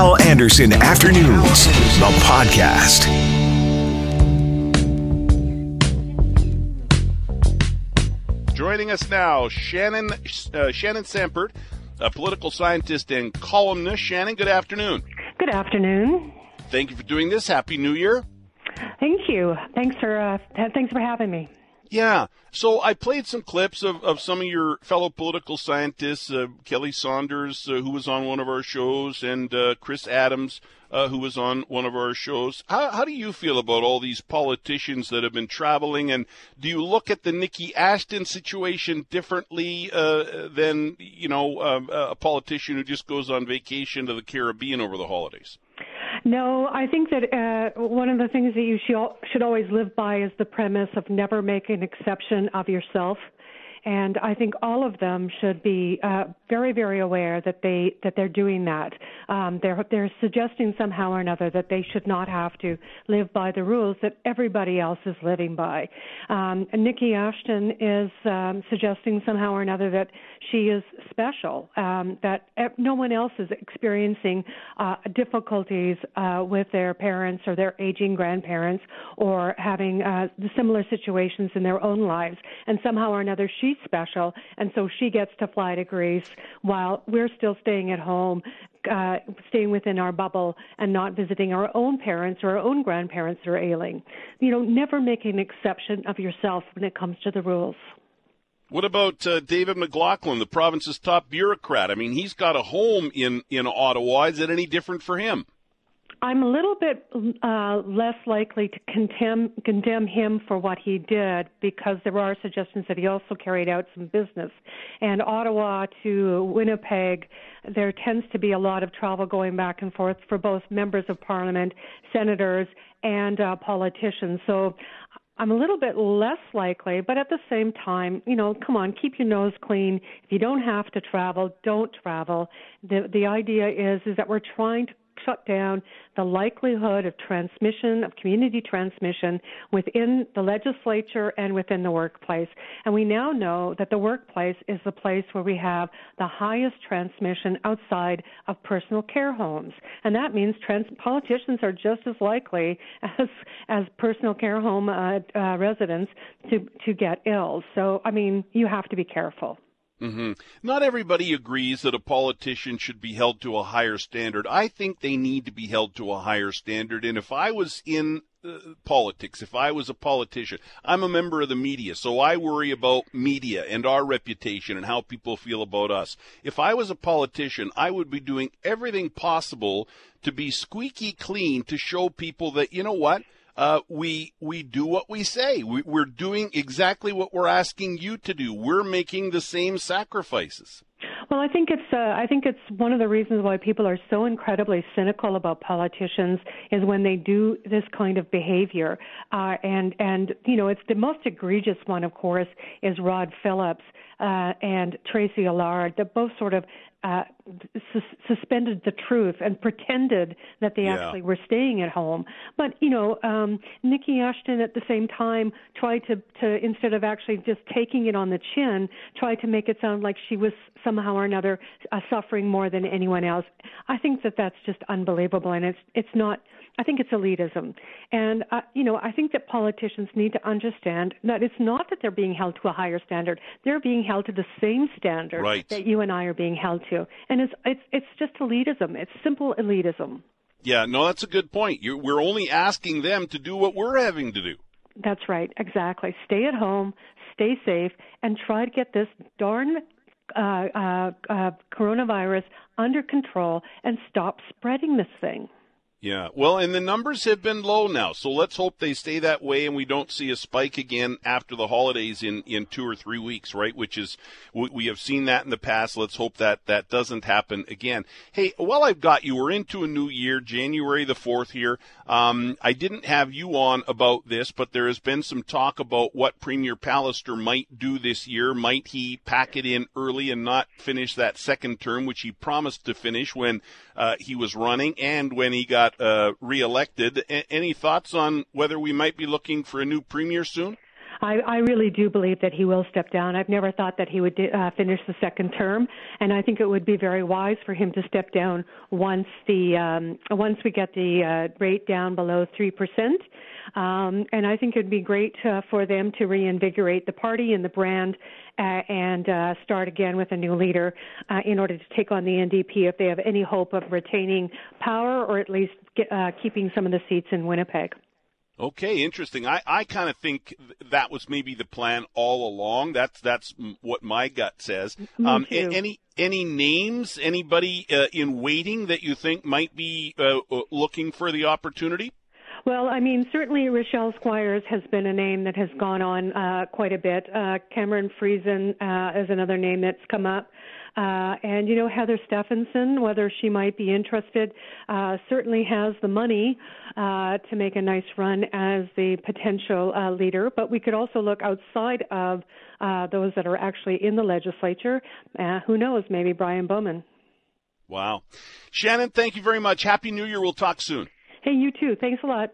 Hal Anderson Afternoons, the podcast. Joining us now, Shannon uh, Shannon Sampert, a political scientist and columnist. Shannon, good afternoon. Good afternoon. Thank you for doing this. Happy New Year. Thank you. Thanks for uh, thanks for having me. Yeah. So I played some clips of, of some of your fellow political scientists, uh, Kelly Saunders, uh, who was on one of our shows, and uh, Chris Adams, uh, who was on one of our shows. How, how do you feel about all these politicians that have been traveling? And do you look at the Niki Ashton situation differently uh, than, you know, um, a politician who just goes on vacation to the Caribbean over the holidays? No, I think that uh, one of the things that you should always live by is the premise of never make an exception of yourself and I think all of them should be uh, very, very aware that they that they're doing that. Um, they're they're suggesting somehow or another that they should not have to live by the rules that everybody else is living by. Um, Niki Ashton is um, suggesting somehow or another that she is special, um, that no one else is experiencing uh, difficulties uh, with their parents or their aging grandparents or having uh, similar situations in their own lives, and somehow or another she special, and so she gets to fly to Greece while we're still staying at home, uh, staying within our bubble, and not visiting our own parents or our own grandparents who are ailing. You know, never make an exception of yourself when it comes to the rules. What about uh, David McLaughlin, the province's top bureaucrat? I mean, he's got a home in in Ottawa. Is it any different for him? I'm a little bit uh, less likely to condemn condemn him for what he did because there are suggestions that he also carried out some business. And Ottawa to Winnipeg, there tends to be a lot of travel going back and forth for both members of parliament, senators, and uh, politicians. So I'm a little bit less likely, but at the same time, you know, come on, keep your nose clean. If you don't have to travel, don't travel. The the idea is is that we're trying to shut down the likelihood of transmission, of community transmission within the legislature and within the workplace. And we now know that the workplace is the place where we have the highest transmission outside of personal care homes. And that means trans- politicians are just as likely as, as personal care home uh, uh, residents to, to get ill. So, I mean, you have to be careful. Mm-hmm. Not everybody agrees that a politician should be held to a higher standard. I think they need to be held to a higher standard. And if I was in uh, politics, if I was a politician, I'm a member of the media, so I worry about media and our reputation and how people feel about us. If I was a politician, I would be doing everything possible to be squeaky clean to show people that, you know what? Uh, we we do what we say. We, we're doing exactly what we're asking you to do. We're making the same sacrifices. Well, I think it's uh, I think it's one of the reasons why people are so incredibly cynical about politicians is when they do this kind of behavior, uh, and and you know it's the most egregious one, of course, is Rod Phillips uh, and Tracy Allard that both sort of uh, sus- suspended the truth and pretended that they yeah. actually were staying at home. But you know, um, Niki Ashton at the same time tried to, to instead of actually just taking it on the chin, tried to make it sound like she was somehow or another uh, suffering more than anyone else. I think that that's just unbelievable, and it's it's not I think it's elitism. And, uh, you know, I think that politicians need to understand that it's not that they're being held to a higher standard. They're being held to the same standard right. that you and I are being held to. And it's, it's, it's just elitism. It's simple elitism. Yeah, no, that's a good point. You're, we're only asking them to do what we're having to do. That's right, exactly. Stay at home, stay safe, and try to get this darn uh, uh, uh, coronavirus under control and stop spreading this thing. Yeah, well, and the numbers have been low now, so let's hope they stay that way and we don't see a spike again after the holidays in, in two or three weeks, right? Which is, we, we have seen that in the past. Let's hope that that doesn't happen again. Hey, while I've got you, we're into a new year, January the 4th here. Um, I didn't have you on about this, but there has been some talk about what Premier Pallister might do this year. Might he pack it in early and not finish that second term, which he promised to finish when uh, he was running and when he got uh, reelected. A- any thoughts on whether we might be looking for a new premier soon? I, I really do believe that he will step down. I've never thought that he would uh, finish the second term, and I think it would be very wise for him to step down once the um, once we get the uh, rate down below three percent. Um, and I think it'd be great uh, for them to reinvigorate the party and the brand uh, and uh, start again with a new leader uh, in order to take on the NDP if they have any hope of retaining power or at least get, uh, keeping some of the seats in Winnipeg. Okay, interesting. I, I kind of think that was maybe the plan all along. That's that's what my gut says. Um, any any names, anybody uh, in waiting that you think might be uh, uh, looking for the opportunity? Well, I mean, certainly Rochelle Squires has been a name that has gone on uh, quite a bit. Uh, Cameron Friesen uh, is another name that's come up. Uh, and, you know, Heather Stefanson, whether she might be interested, uh, certainly has the money uh, to make a nice run as the potential uh, leader. But we could also look outside of uh, those that are actually in the legislature. Uh, who knows? Maybe Brian Bowman. Wow. Shannon, thank you very much. Happy New Year. We'll talk soon. Hey, you too. Thanks a lot.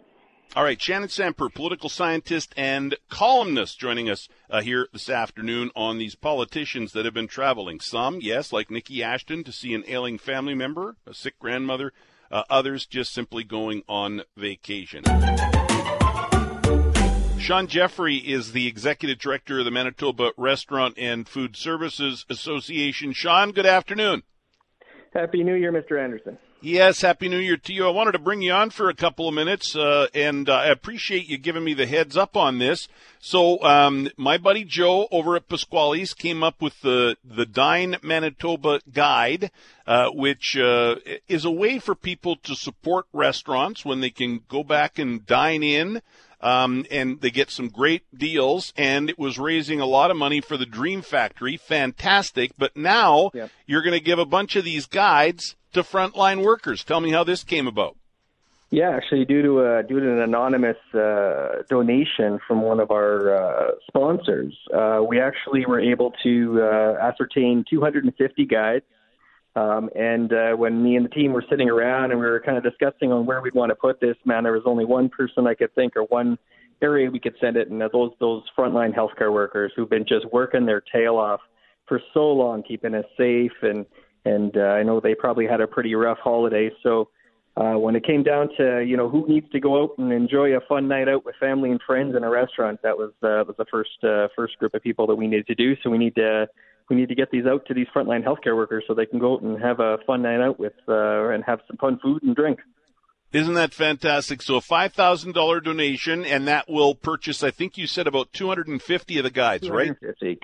All right, Shannon Sampert, political scientist and columnist, joining us uh, here this afternoon on these politicians that have been traveling. Some, yes, like Niki Ashton, to see an ailing family member, a sick grandmother. Uh, others just simply going on vacation. Sean Jeffrey is the executive director of the Manitoba Restaurant and Food Services Association. Sean, good afternoon. Happy New Year, Mr. Anderson. Yes, Happy New Year to you. I wanted to bring you on for a couple of minutes, uh, and uh, I appreciate you giving me the heads up on this. So, um, my buddy Joe over at Pasquale's came up with the the Dine Manitoba Guide, uh, which uh, is a way for people to support restaurants when they can go back and dine in. Um, and they get some great deals, and it was raising a lot of money for the Dream Factory. Fantastic. But now yep. you're going to give a bunch of these guides to frontline workers. Tell me how this came about. Yeah, actually, due to a, due to an anonymous uh, donation from one of our uh, sponsors, uh, we actually were able to uh, ascertain 250 guides. Um, and uh, when me and the team were sitting around and we were kind of discussing on where we'd want to put this, man, there was only one person I could think or one area we could send it, and those those frontline healthcare workers who've been just working their tail off for so long, keeping us safe and and uh, I know they probably had a pretty rough holiday. So uh, when it came down to you know who needs to go out and enjoy a fun night out with family and friends in a restaurant, that was uh, was the first uh, first group of people that we needed to do. So we need to we need to get these out to these frontline healthcare workers so they can go out and have a fun night out with uh, and have some fun food and drink. Isn't that fantastic? So a five thousand dollar donation, and that will purchase. I think you said about two hundred and fifty of the guides, right?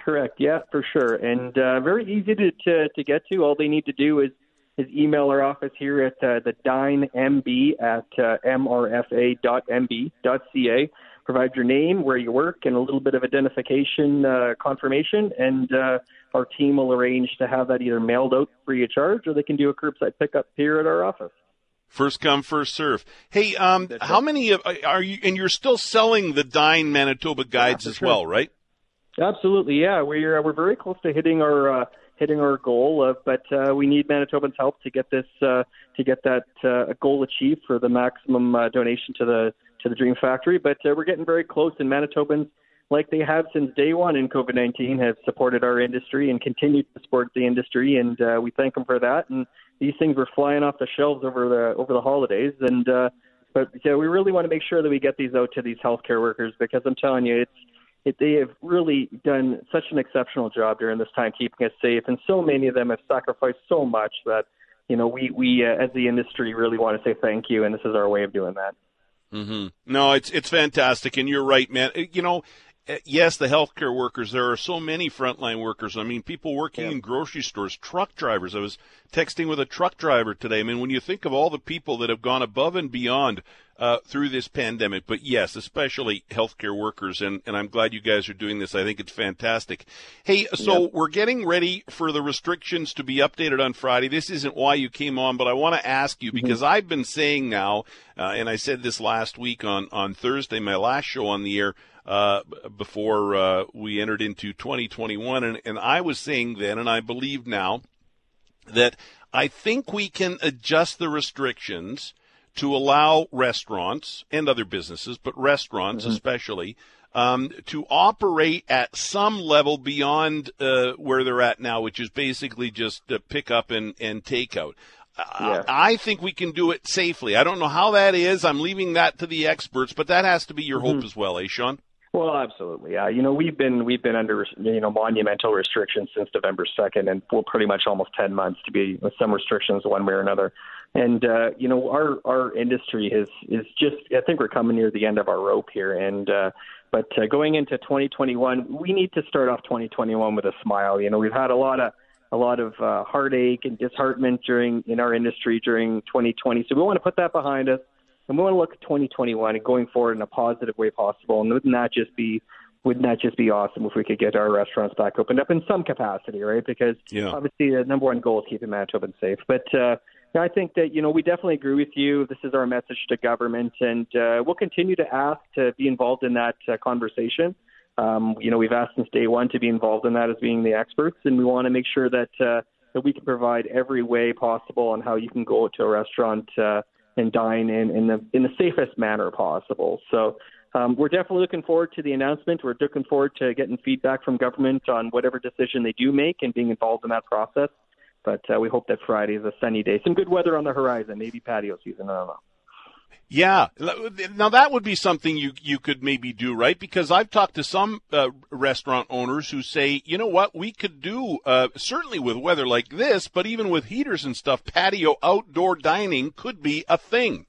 Correct. Yeah, for sure. And uh, very easy to, to to get to. All they need to do is is email our office here at uh, the Dine MB at uh, mrfa.mb.ca. Provide your name, where you work, and a little bit of identification uh, confirmation, and uh, our team will arrange to have that either mailed out free of charge, or they can do a curbside pickup here at our office. First come, first serve. Hey, um, how many of, are you? And you're still selling the Dine Manitoba guides yeah, as sure. well, right? Absolutely, yeah. We're we're very close to hitting our uh, hitting our goal, of, but uh, we need Manitobans' help to get this uh, to get that uh, goal achieved for the maximum uh, donation to the to the Dream Factory. But uh, we're getting very close, and Manitobans, like they have since day one in COVID nineteen, have supported our industry and continue to support the industry, and uh, we thank them for that. And these things were flying off the shelves over the over the holidays, and uh, but yeah, we really want to make sure that we get these out to these healthcare workers because I'm telling you, it's it, they have really done such an exceptional job during this time keeping us safe, and so many of them have sacrificed so much that you know we we uh, as the industry really want to say thank you, and this is our way of doing that. Mm-hmm. No, it's it's fantastic, and you're right, man. You know, Uh, yes, the healthcare workers. There are so many frontline workers. I mean, people working yeah. in grocery stores, truck drivers. I was texting with a truck driver today. I mean, when you think of all the people that have gone above and beyond uh, through this pandemic, but yes, especially healthcare workers, and, and I'm glad you guys are doing this. I think it's fantastic. Hey, so we're getting ready for the restrictions to be updated on Friday. This isn't why you came on, but I want to ask you mm-hmm. because. I've been saying now, uh, and I said this last week on on Thursday, my last show on the air uh, before uh, we entered into 2021. And, and I was saying then, and I believe now, that I think we can adjust the restrictions to allow restaurants and other businesses, but restaurants mm-hmm. especially, um, to operate at some level beyond uh, where they're at now, which is basically just uh, pick up and, and take out. Yeah. I think we can do it safely. I don't know how that is. I'm leaving that to the experts, but that has to be your mm-hmm. hope as well, eh, Sean? Well, absolutely. Yeah, you know we've been we've been under you know monumental restrictions since November second, and for pretty much almost ten months to be with some restrictions one way or another. And uh, you know our our industry is is just I think we're coming near the end of our rope here, and uh, but uh, going into 2021, we need to start off 2021 with a smile. You know we've had a lot of a lot of uh, heartache and disheartenment during in our industry during 2020, so we want to put that behind us and we want to look at 2021 and going forward in a positive way possible. And wouldn't that just be wouldn't that just be awesome if we could get our restaurants back opened up in some capacity, right? Because yeah. obviously the number one goal is keeping Manitoba safe. But uh, I think that you know we definitely agree with you. This is our message to government, and uh, we'll continue to ask to be involved in that uh, conversation. Um, you know, we've asked since day one to be involved in that as being the experts, and we want to make sure that uh, that we can provide every way possible on how you can go to a restaurant. Uh, and dine in in the in the safest manner possible. So um, we're definitely looking forward to the announcement. We're looking forward to getting feedback from government on whatever decision they do make and being involved in that process. But uh, we hope that Friday is a sunny day, some good weather on the horizon, maybe patio season. I don't know. Yeah. Now that would be something you you could maybe do, right? Because I've talked to some uh, restaurant owners who say, you know what, we could do uh, certainly with weather like this, but even with heaters and stuff, patio outdoor dining could be a thing.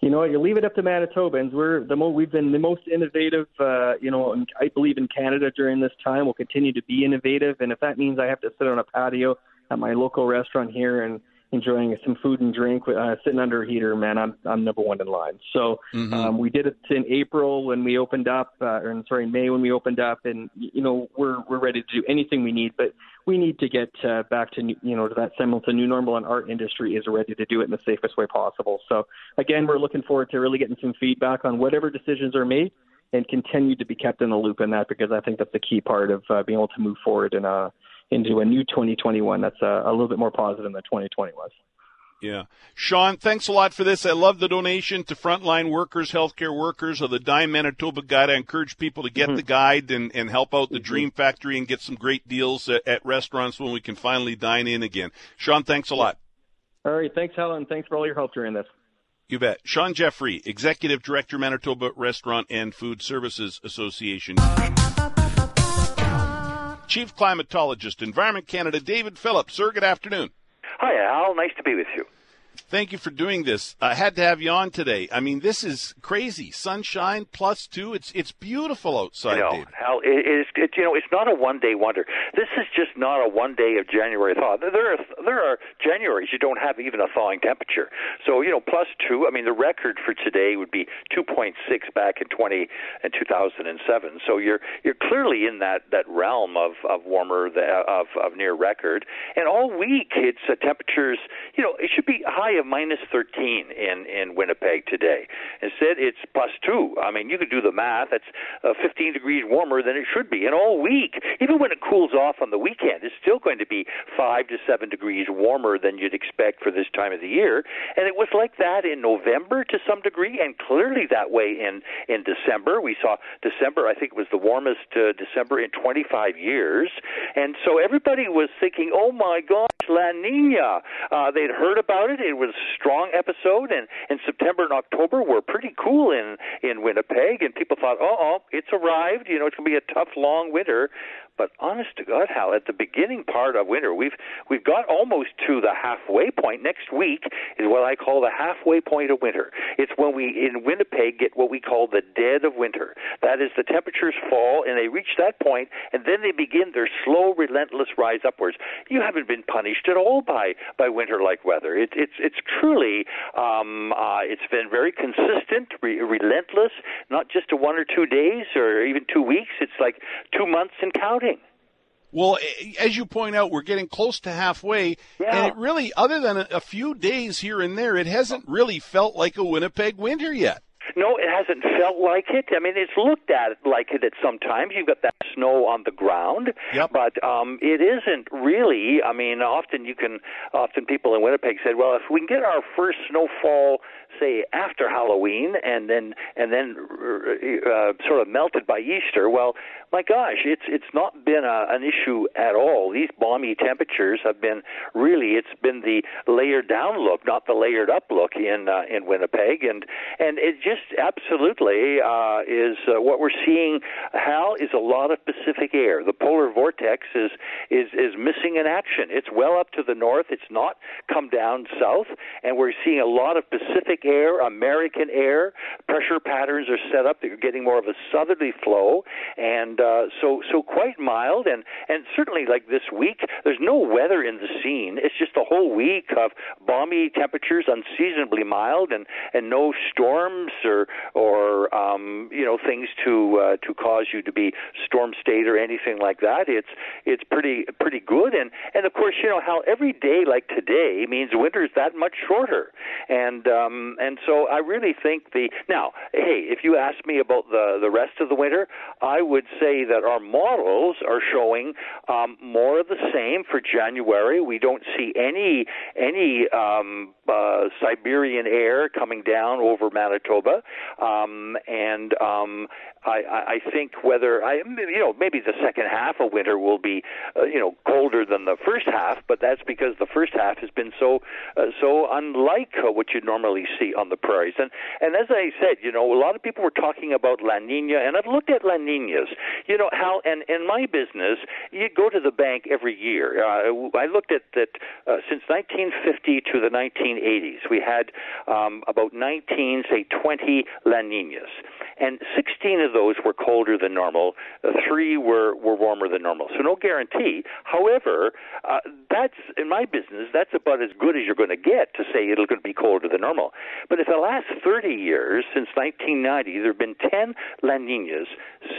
You know, you leave it up to Manitobans. We're the mo- we've been the most innovative. Uh, you know, I believe in Canada during this time. We'll continue to be innovative, and if that means I have to sit on a patio at my local restaurant here and enjoying some food and drink, uh, sitting under a heater, man, I'm I'm number one in line. So mm-hmm. um, we did it in April when we opened up, uh, or sorry, May when we opened up, and you know we're we're ready to do anything we need, but we need to get uh, back to you know to that semblance of new normal, and our industry is ready to do it in the safest way possible. So again, we're looking forward to really getting some feedback on whatever decisions are made. And continue to be kept in the loop in that because I think that's the key part of uh, being able to move forward in a into a new 2021 that's a, a little bit more positive than 2020 was. Yeah. Sean, thanks a lot for this. I love the donation to frontline workers, healthcare workers of the Dine Manitoba Guide. I encourage people to get mm-hmm. the guide and, and help out the mm-hmm. Dream Factory and get some great deals at, at, restaurants when we can finally dine in again. Sean, thanks a lot. All right. Thanks, Helen. Thanks for all your help during this. You bet. Sean Jeffrey, Executive Director, Manitoba Restaurant and Food Services Association. Chief Climatologist, Environment Canada, David Phillips. Sir, good afternoon. Hi, Al. Nice to be with you. Thank you for doing this. I had to have you on today. I mean, this is crazy. Sunshine plus two. It's it's beautiful outside. You know, David. Hal, it is. It, you know, it's not a one day wonder. This is just not a one day of January thaw. There are there are Januaries you don't have even a thawing temperature. So you know, plus two. I mean, the record for today would be 2.6 back in 20 and 2007. So you're you're clearly in that that realm of of warmer the, of of near record. And all week it's uh, temperatures. You know, it should be high of minus 13 in in Winnipeg today. Instead, it's plus two. I mean, you could do the math. That's uh, 15 degrees warmer than it should be. And all week, even when it cools off on the weekend, it's still going to be five to seven degrees warmer than you'd expect for this time of the year. And it was like that in November to some degree, and clearly that way in in December. We saw December. I think it was the warmest uh, December in 25 years. And so everybody was thinking, "Oh my gosh, La Nina." Uh, they'd heard about it. It was a strong episode, and and September and October were pretty cool in in Winnipeg, and people thought, oh, oh, it's arrived. You know, it's going to be a tough, long winter. But honest to God, Hal, at the beginning part of winter, we've we've got almost to the halfway point. Next week is what I call the halfway point of winter. It's when we in Winnipeg get what we call the dead of winter. That is, the temperatures fall and they reach that point, and then they begin their slow, relentless rise upwards. You haven't been punished at all by by winter-like weather. It, it's it's truly um, uh, it's been very consistent, re- relentless. Not just a one or two days or even two weeks. It's like two months and counting. Well, as you point out, we're getting close to halfway, yeah. and it really, other than a few days here and there, it hasn't really felt like a Winnipeg winter yet. No, it hasn't felt like it. I mean, it's looked at like it at sometimes. You've got that snow on the ground, yep. but um, it isn't really. I mean, often you can, often people in Winnipeg said, well, if we can get our first snowfall say after Halloween and then and then uh, sort of melted by Easter. Well, my gosh, it's it's not been a, an issue at all. These balmy temperatures have been really it's been the layered down look, not the layered up look in uh, in Winnipeg, and and it just absolutely uh, is uh, what we're seeing. Hal is a lot of Pacific air. The polar vortex is is is missing in action. It's well up to the north. It's not come down south, and we're seeing a lot of Pacific air, American air. Pressure patterns are set up that you're getting more of a southerly flow, and uh, so so quite mild, and and certainly like this week, there's no weather in the scene. It's just a whole week of balmy temperatures, unseasonably mild, and and no storms or or um, you know things to uh, to cause you to be storm state or anything like that. It's it's pretty pretty good, and and of course you know how every day like today means winter is that much shorter, and um, and so I really think the now hey if you ask me about the the rest of the winter, I would say that our models are showing um, more of the same for January. We don't see any any um, uh, Siberian air coming down over Manitoba, um, and um, I, I think whether I you know maybe the second half of winter will be uh, you know colder than the first half, but that's because the first half has been so uh, so unlike what you'd normally on the prairies. And and as I said, you know, a lot of people were talking about La Nina, and I've looked at La Ninas. You know how and in my business, you go to the bank every year. Uh, I looked at that uh, since 1950 to the 1980s. We had um, about 19, say 20 La Ninas, and 16 of those were colder than normal. Uh, three were were warmer than normal. So no guarantee. However, uh, that's in my business. That's about as good as you're going to get to say it'll going to be colder than normal. But if the last 30 years, since 1990, there have been 10 La Ninas.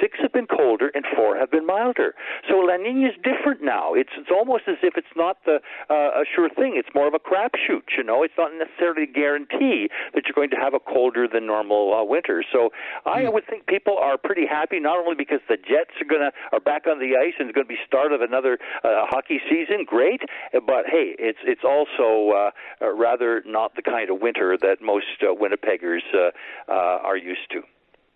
Six have been colder and four have been milder. So La Nina is different now. It's it's almost as if it's not the uh, a sure thing. It's more of a crapshoot. You know, it's not necessarily a guarantee that you're going to have a colder than normal uh, winter. So I hmm. would think people are pretty happy not only because the Jets are gonna are back on the ice and it's going to be start of another uh, hockey season, great. But hey, it's it's also uh, uh, rather not the kind of winter that most uh, Winnipeggers uh, uh, are used to.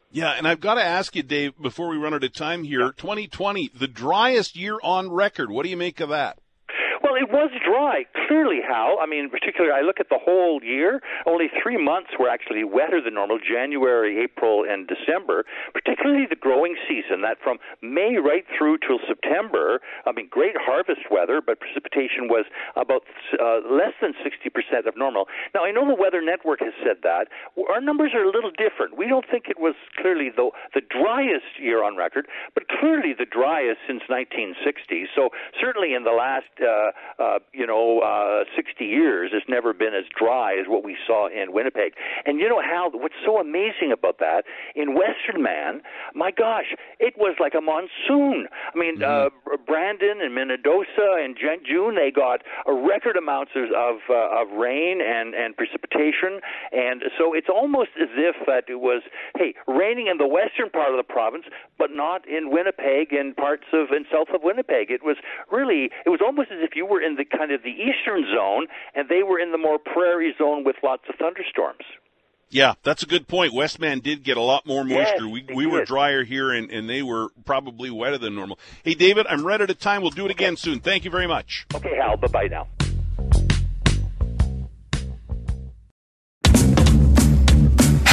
Yeah, and I've got to ask you, Dave, before we run out of time here, 2020, the driest year on record. What do you make of that? It was dry, clearly, Hal. I mean, particularly, I look at the whole year. Only three months were actually wetter than normal January, April, and December, particularly the growing season, that from May right through till September. I mean, great harvest weather, but precipitation was about uh, less than 60% of normal. Now, I know the Weather Network has said that. Our numbers are a little different. We don't think it was clearly the, the driest year on record, but clearly the driest since 1960. So, certainly in the last uh, uh, you know, uh, 60 years has never been as dry as what we saw in Winnipeg. And you know how what's so amazing about that in Westman, my gosh, it was like a monsoon. I mean, mm-hmm. uh, Brandon and Minnedosa and June they got a record amounts of of, uh, of rain and and precipitation, and so it's almost as if that it was hey raining in the western part of the province, but not in Winnipeg and parts of and south of Winnipeg. It was really it was almost as if you were in the kind of the eastern zone, and they were in the more prairie zone with lots of thunderstorms. Yeah, that's a good point. Westman did get a lot more moisture. Yes, we we were drier here, and, and they were probably wetter than normal. Hey, David, I'm right at a time. We'll do it again soon. Thank you very much. Okay, Hal. Bye bye now.